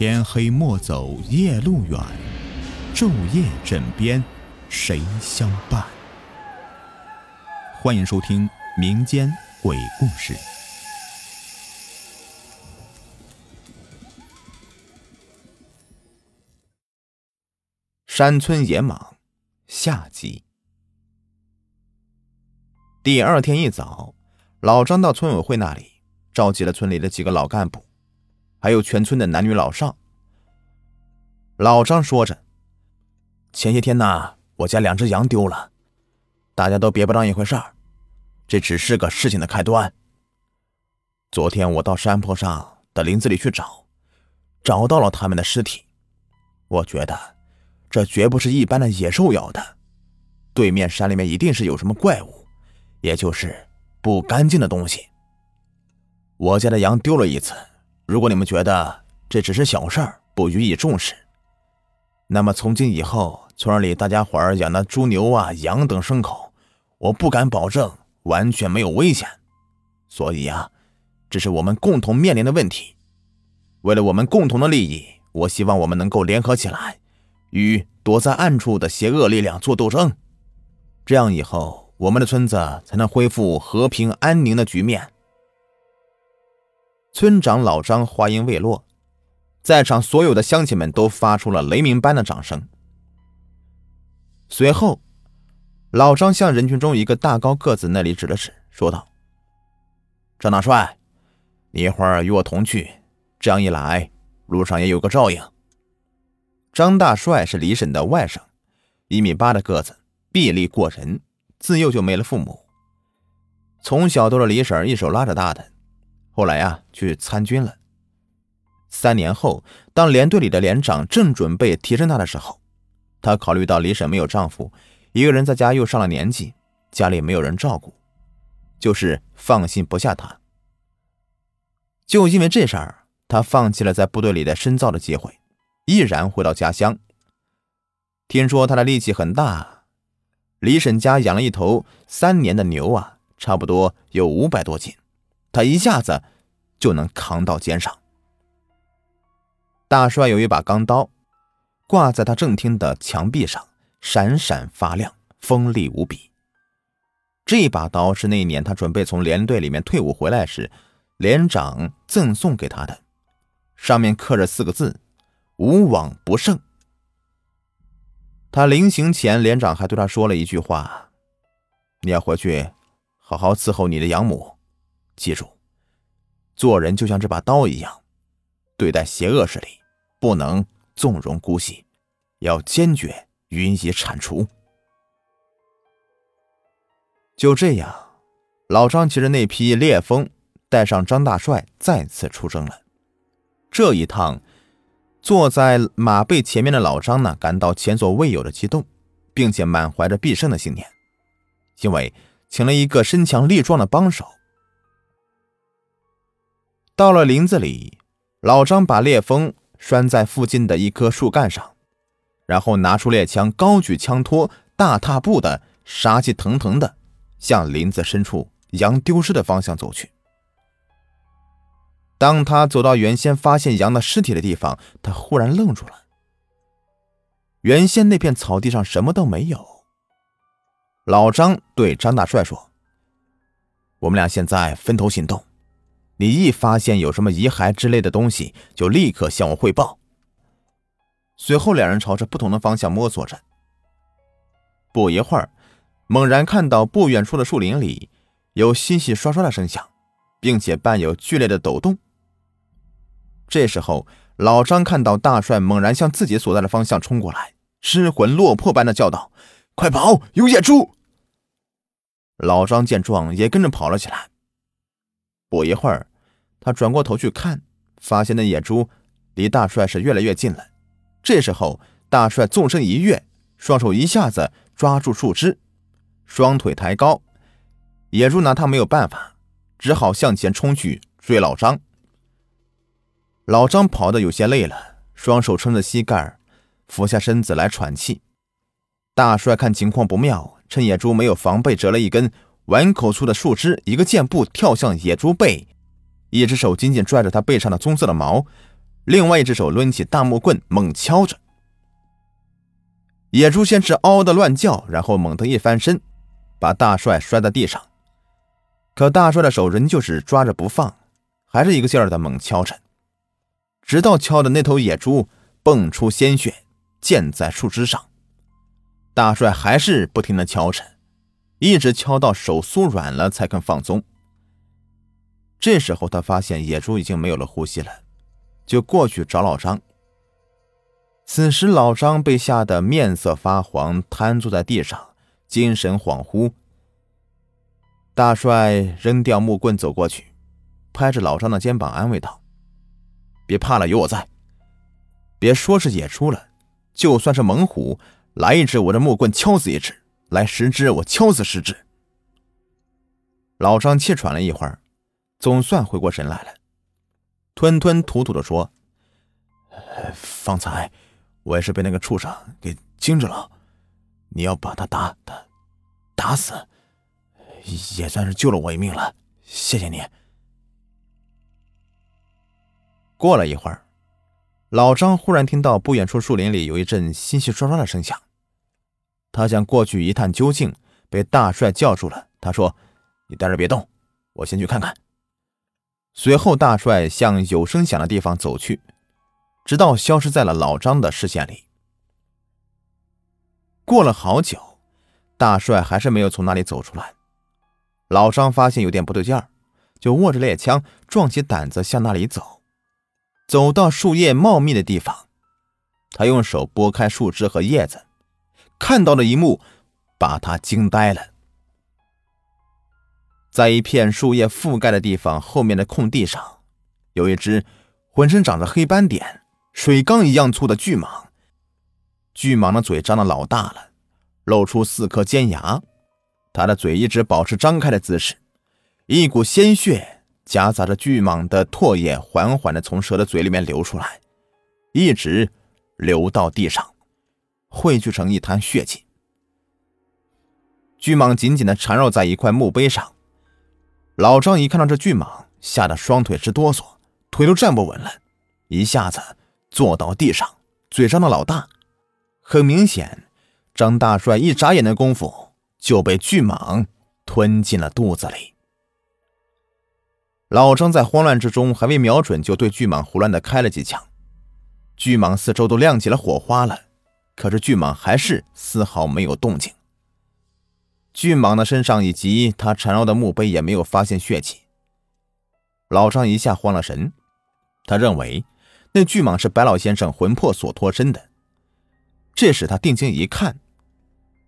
天黑莫走夜路远，昼夜枕边谁相伴？欢迎收听民间鬼故事。山村野莽下集。第二天一早，老张到村委会那里，召集了村里的几个老干部。还有全村的男女老少。老张说着：“前些天呢，我家两只羊丢了，大家都别不当一回事儿，这只是个事情的开端。昨天我到山坡上的林子里去找，找到了他们的尸体。我觉得这绝不是一般的野兽咬的，对面山里面一定是有什么怪物，也就是不干净的东西。我家的羊丢了一次。”如果你们觉得这只是小事儿，不予以重视，那么从今以后，村里大家伙儿养的猪牛啊、羊等牲口，我不敢保证完全没有危险。所以啊，这是我们共同面临的问题。为了我们共同的利益，我希望我们能够联合起来，与躲在暗处的邪恶力量做斗争。这样以后，我们的村子才能恢复和平安宁的局面。村长老张话音未落，在场所有的乡亲们都发出了雷鸣般的掌声。随后，老张向人群中一个大高个子那里指了指，说道：“张大帅，你一会儿与我同去，这样一来，路上也有个照应。”张大帅是李婶的外甥，一米八的个子，臂力过人，自幼就没了父母，从小都是李婶一手拉着大的。后来呀，去参军了。三年后，当连队里的连长正准备提升他的时候，他考虑到李婶没有丈夫，一个人在家又上了年纪，家里没有人照顾，就是放心不下他。就因为这事儿，他放弃了在部队里的深造的机会，毅然回到家乡。听说他的力气很大，李婶家养了一头三年的牛啊，差不多有五百多斤。他一下子就能扛到肩上。大帅有一把钢刀，挂在他正厅的墙壁上，闪闪发亮，锋利无比。这把刀是那年他准备从连队里面退伍回来时，连长赠送给他的，上面刻着四个字：“无往不胜。”他临行前，连长还对他说了一句话：“你要回去好好伺候你的养母。”记住，做人就像这把刀一样，对待邪恶势力不能纵容姑息，要坚决予以铲除。就这样，老张骑着那匹烈风，带上张大帅，再次出征了。这一趟，坐在马背前面的老张呢，感到前所未有的激动，并且满怀着必胜的信念，因为请了一个身强力壮的帮手。到了林子里，老张把猎风拴在附近的一棵树干上，然后拿出猎枪，高举枪托，大踏步的，杀气腾腾的向林子深处羊丢失的方向走去。当他走到原先发现羊的尸体的地方，他忽然愣住了。原先那片草地上什么都没有。老张对张大帅说：“我们俩现在分头行动。”你一发现有什么遗骸之类的东西，就立刻向我汇报。随后，两人朝着不同的方向摸索着。不一会儿，猛然看到不远处的树林里有稀稀刷刷的声响，并且伴有剧烈的抖动。这时候，老张看到大帅猛然向自己所在的方向冲过来，失魂落魄般的叫道：“快跑！有野猪！”老张见状，也跟着跑了起来。不一会儿。他转过头去看，发现那野猪离大帅是越来越近了。这时候，大帅纵身一跃，双手一下子抓住树枝，双腿抬高。野猪拿他没有办法，只好向前冲去追老张。老张跑得有些累了，双手撑着膝盖，俯下身子来喘气。大帅看情况不妙，趁野猪没有防备，折了一根碗口粗的树枝，一个箭步跳向野猪背。一只手紧紧拽着他背上的棕色的毛，另外一只手抡起大木棍猛敲着。野猪先是嗷的乱叫，然后猛地一翻身，把大帅摔在地上。可大帅的手仍旧是抓着不放，还是一个劲儿的猛敲着，直到敲的那头野猪蹦出鲜血，溅在树枝上。大帅还是不停的敲着，一直敲到手酥软了才肯放松。这时候他发现野猪已经没有了呼吸了，就过去找老张。此时老张被吓得面色发黄，瘫坐在地上，精神恍惚。大帅扔掉木棍走过去，拍着老张的肩膀安慰道：“别怕了，有我在。别说是野猪了，就算是猛虎。”来一只，我的木棍敲死一只；来十只，我敲死十只。老张气喘了一会儿，总算回过神来了，吞吞吐吐的说：“方才我也是被那个畜生给惊着了，你要把他打打打死，也算是救了我一命了，谢谢你。”过了一会儿。老张忽然听到不远处树林里有一阵稀稀刷刷的声响，他想过去一探究竟，被大帅叫住了。他说：“你待着别动，我先去看看。”随后，大帅向有声响的地方走去，直到消失在了老张的视线里。过了好久，大帅还是没有从那里走出来。老张发现有点不对劲儿，就握着猎枪，壮起胆子向那里走。走到树叶茂密的地方，他用手拨开树枝和叶子，看到的一幕把他惊呆了。在一片树叶覆盖的地方后面的空地上，有一只浑身长着黑斑点、水缸一样粗的巨蟒。巨蟒的嘴张得老大了，露出四颗尖牙，它的嘴一直保持张开的姿势，一股鲜血。夹杂着巨蟒的唾液，缓缓的从蛇的嘴里面流出来，一直流到地上，汇聚成一滩血迹。巨蟒紧紧的缠绕在一块墓碑上。老张一看到这巨蟒，吓得双腿直哆嗦，腿都站不稳了，一下子坐到地上，嘴张的老大。很明显，张大帅一眨眼的功夫就被巨蟒吞进了肚子里。老张在慌乱之中还未瞄准，就对巨蟒胡乱的开了几枪。巨蟒四周都亮起了火花了，可是巨蟒还是丝毫没有动静。巨蟒的身上以及它缠绕的墓碑也没有发现血迹。老张一下慌了神，他认为那巨蟒是白老先生魂魄所脱身的。这时他定睛一看，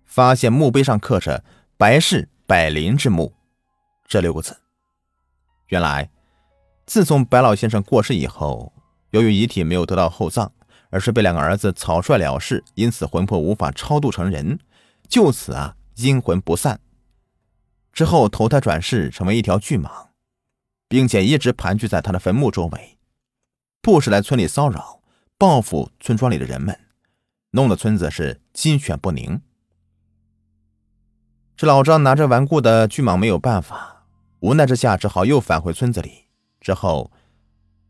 发现墓碑上刻着“白氏百灵之墓”这六个字。原来，自从白老先生过世以后，由于遗体没有得到厚葬，而是被两个儿子草率了事，因此魂魄无法超度成人，就此啊阴魂不散。之后投胎转世成为一条巨蟒，并且一直盘踞在他的坟墓周围，不时来村里骚扰，报复村庄里的人们，弄得村子是鸡犬不宁。这老张拿着顽固的巨蟒没有办法。无奈之下，只好又返回村子里。之后，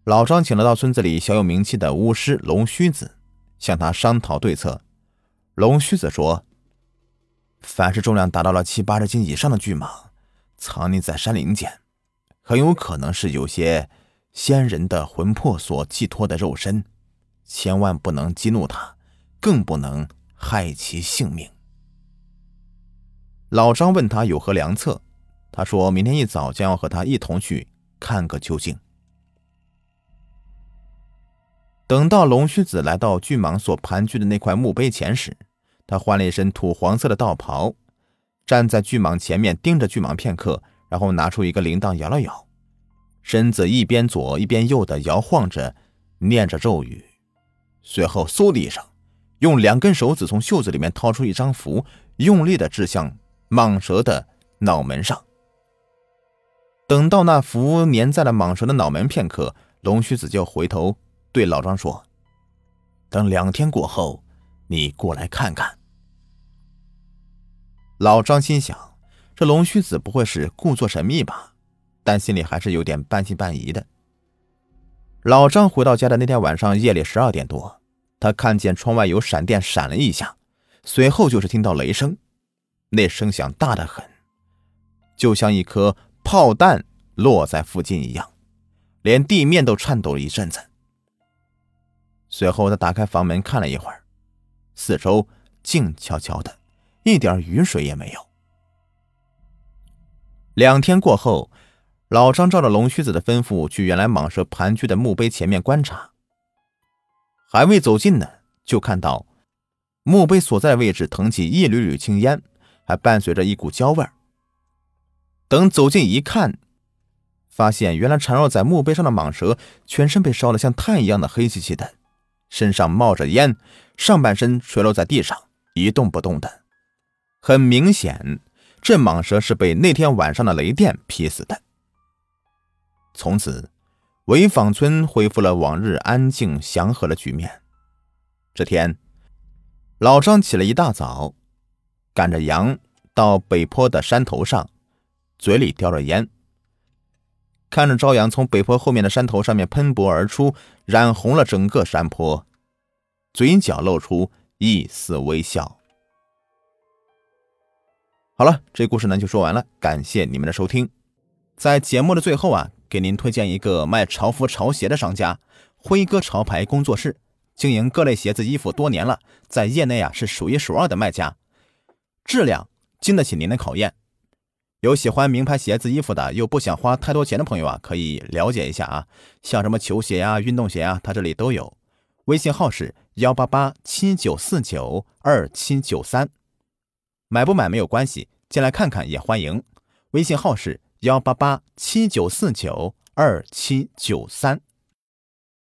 老张请了到村子里小有名气的巫师龙须子，向他商讨对策。龙须子说：“凡是重量达到了七八十斤以上的巨蟒，藏匿在山林间，很有可能是有些仙人的魂魄所寄托的肉身，千万不能激怒他，更不能害其性命。”老张问他有何良策。他说明天一早将要和他一同去看个究竟。等到龙须子来到巨蟒所盘踞的那块墓碑前时，他换了一身土黄色的道袍，站在巨蟒前面盯着巨蟒片刻，然后拿出一个铃铛摇了摇，身子一边左一边右的摇晃着，念着咒语，随后嗖的一声，用两根手指从袖子里面掏出一张符，用力的掷向蟒蛇的脑门上。等到那符粘在了蟒蛇的脑门片刻，龙须子就回头对老张说：“等两天过后，你过来看看。”老张心想，这龙须子不会是故作神秘吧？但心里还是有点半信半疑的。老张回到家的那天晚上夜里十二点多，他看见窗外有闪电闪了一下，随后就是听到雷声，那声响大得很，就像一颗炮弹落在附近一样，连地面都颤抖了一阵子。随后他打开房门看了一会儿，四周静悄悄的，一点雨水也没有。两天过后。老张照着龙须子的吩咐，去原来蟒蛇盘踞的墓碑前面观察。还未走近呢，就看到墓碑所在位置腾起一缕缕青烟，还伴随着一股焦味。等走近一看，发现原来缠绕在墓碑上的蟒蛇全身被烧得像炭一样的黑漆漆的，身上冒着烟，上半身垂落在地上一动不动的。很明显，这蟒蛇是被那天晚上的雷电劈死的。从此，潍坊村恢复了往日安静祥和的局面。这天，老张起了一大早，赶着羊到北坡的山头上，嘴里叼着烟，看着朝阳从北坡后面的山头上面喷薄而出，染红了整个山坡，嘴角露出一丝微笑。好了，这故事呢就说完了，感谢你们的收听。在节目的最后啊。给您推荐一个卖潮服潮鞋的商家——辉哥潮牌工作室，经营各类鞋子衣服多年了，在业内啊是数一数二的卖家，质量经得起您的考验。有喜欢名牌鞋子衣服的，又不想花太多钱的朋友啊，可以了解一下啊，像什么球鞋呀、运动鞋啊，他这里都有。微信号是幺八八七九四九二七九三，买不买没有关系，进来看看也欢迎。微信号是。幺八八七九四九二七九三。